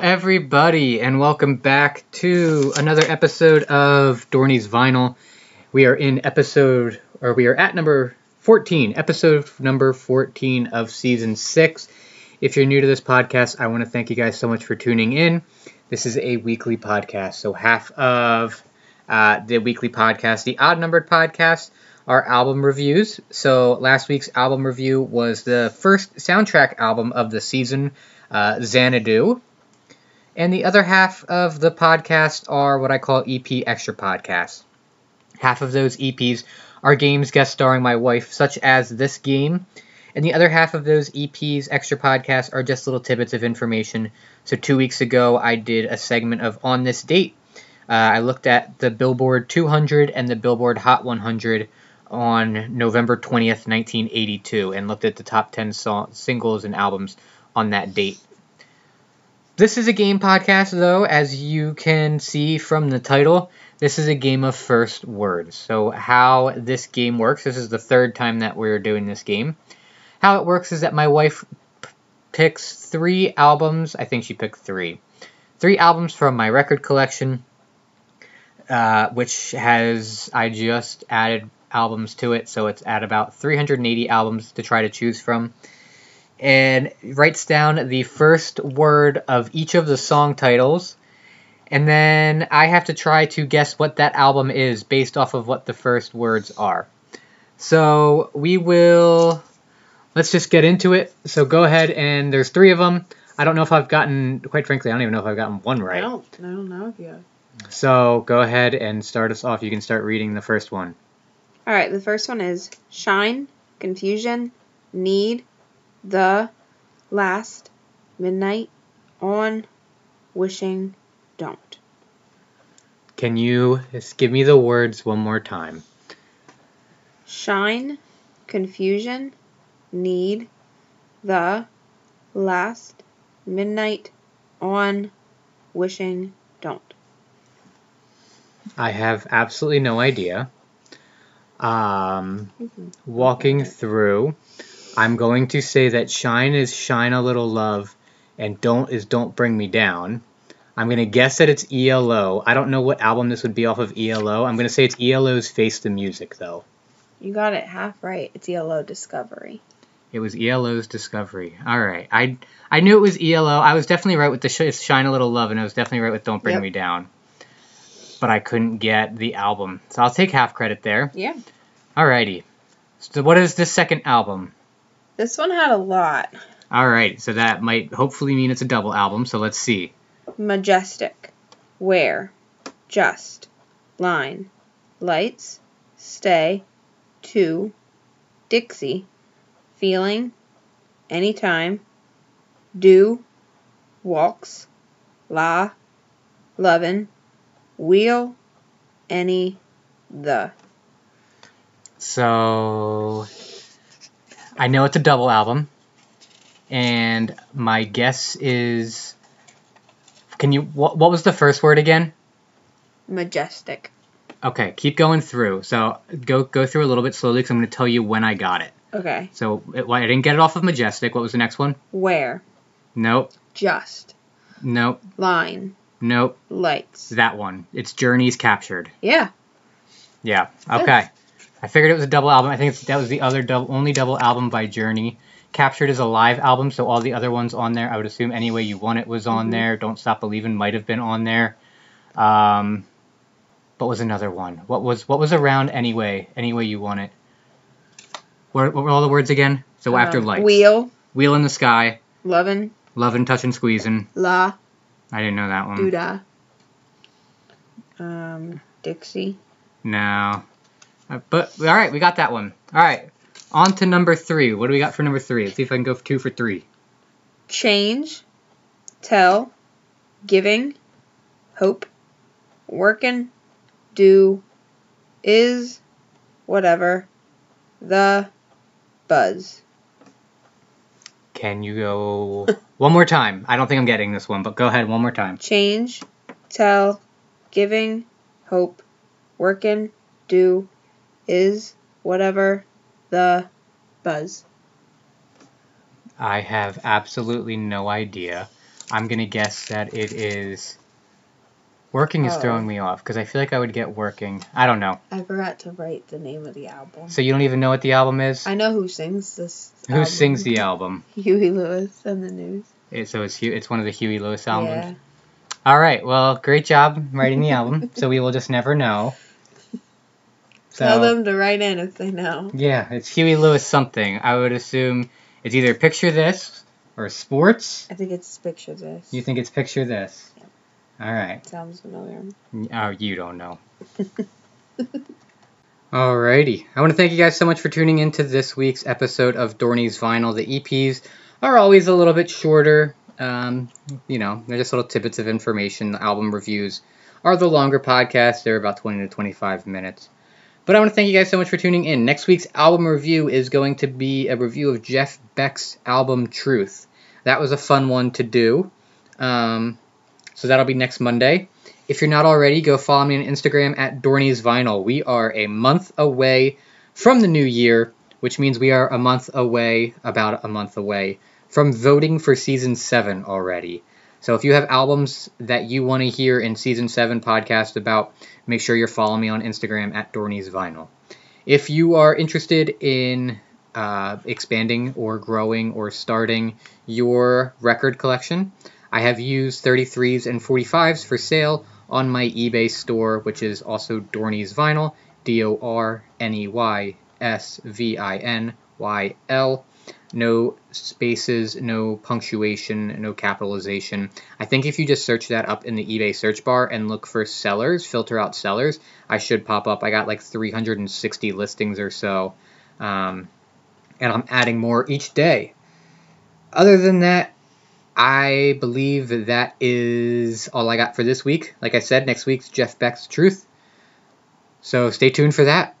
everybody, and welcome back to another episode of Dorney's Vinyl. We are in episode, or we are at number 14, episode number 14 of season 6. If you're new to this podcast, I want to thank you guys so much for tuning in. This is a weekly podcast, so half of uh, the weekly podcast, the odd numbered podcast, are album reviews. So last week's album review was the first soundtrack album of the season, uh, Xanadu. And the other half of the podcast are what I call EP extra podcasts. Half of those EPs are games guest starring my wife, such as this game. And the other half of those EPs, extra podcasts, are just little tidbits of information. So, two weeks ago, I did a segment of On This Date. Uh, I looked at the Billboard 200 and the Billboard Hot 100 on November 20th, 1982, and looked at the top 10 so- singles and albums on that date. This is a game podcast, though, as you can see from the title. This is a game of first words. So, how this game works this is the third time that we're doing this game. How it works is that my wife p- picks three albums. I think she picked three. Three albums from my record collection, uh, which has, I just added albums to it, so it's at about 380 albums to try to choose from and writes down the first word of each of the song titles. And then I have to try to guess what that album is based off of what the first words are. So we will. Let's just get into it. So go ahead, and there's three of them. I don't know if I've gotten, quite frankly, I don't even know if I've gotten one right. I right. don't. I don't know if you have. So go ahead and start us off. You can start reading the first one. All right. The first one is shine, confusion, need, the, last, midnight, on, wishing, don't. Can you just give me the words one more time? Shine, confusion, need, the, last, midnight, on, wishing, don't. I have absolutely no idea. Um, Mhm. walking through, I'm going to say that shine is shine a little love, and don't is don't bring me down. I'm gonna guess that it's ELO. I don't know what album this would be off of ELO. I'm gonna say it's ELO's Face the Music though. You got it half right. It's ELO Discovery. It was ELO's Discovery. All right, I I knew it was ELO. I was definitely right with the sh- shine a little love, and I was definitely right with Don't Bring Yep. Me Down. But I couldn't get the album, so I'll take half credit there. Yeah. Alrighty. So what is the second album? This one had a lot. Alright, so that might hopefully mean it's a double album, so let's see. majestic, where, just, line, lights, stay, to, Dixie, feeling, anytime, do, walks, la, lovin', wheel, any, the. So I know it's a double album, and my guess is. Can you. What, what was the first word again? Majestic. Okay, keep going through. So go go through a little bit slowly because I'm going to tell you when I got it. Okay. So it, well, I didn't get it off of Majestic. What was the next one? Where, Nope, just, nope, line, nope. lights. That one. It's Journeys Captured. Yeah. Yeah. Okay. I figured it was a double album. I think it's, that was the other double, only double album by Journey. Captured is a live album, so all the other ones on there, I would assume Any Way You Want It was on Mhm. there. Don't Stop Believing might have been on there. Um, what was another one? What was what was around Anyway? Any Way You Want It. What, what were all the words again? So after Um, lights. Wheel, Wheel in the Sky. lovin', Lovin', Touchin', Squeezin'. la, I didn't know that one. Doodah. Um, Dixie. No. But all right, we got that one. All right, on to number three. What do we got for number three? Let's see if I can go for two for three. Change. Tell. Giving. Hope. Working. Do. Is. Whatever. The. Buzz. Can you go one more time? I don't think I'm getting this one, but go ahead one more time. Change. Tell. Giving. Hope. Working. Do. Is. Whatever. The. Buzz. I have absolutely no idea. I'm gonna guess that it is. Working is Oh. throwing me off because I feel like I would get working. I don't know. I forgot to write the name of the album. So you don't even know what the album is? I know who sings this. Who album. sings the album? Huey Lewis and the News. It, so it's it's one of the Huey Lewis albums. Yeah. All right. Well, great job writing the album. So we will just never know. So Tell them to write in if they know. yeah, it's Huey Lewis something. I would assume it's either Picture This or Sports. I think it's Picture This. You think it's Picture This? Yep. All right. Sounds familiar. Oh, you don't know. Alrighty. I want to thank you guys so much for tuning in to this week's episode of Dorney's Vinyl. The EPs are always a little bit shorter. Um, you know, they're just little tidbits of information. The album reviews are the longer podcasts. They're about 20 to 25 minutes. But I want to thank you guys so much for tuning in. Next week's album review is going to be a review of Jeff Beck's album Truth. That was a fun one to do. Um, so that'll be next Monday. If you're not already, go follow me on Instagram at Dorney's Vinyl. We are a month away from the new year, which means we are a month away, about a month away, from voting for season seven already. So if you have albums that you want to hear in season seven podcast about, make sure you're following me on Instagram at Dorney's Vinyl. If you are interested in uh, expanding or growing or starting your record collection, I have used 33s and 45s for sale on my eBay store, which is also Dorney's Vinyl, D O R N E Y S V I N Y L. No spaces, no punctuation, no capitalization. I think if you just search that up in the eBay search bar and look for sellers, filter out sellers, I should pop up. I got like 360 listings or so, um, and I'm adding more each day. Other than that, I believe that is all I got for this week. Like I said, next week's Jeff Beck's Truth. So stay tuned for that.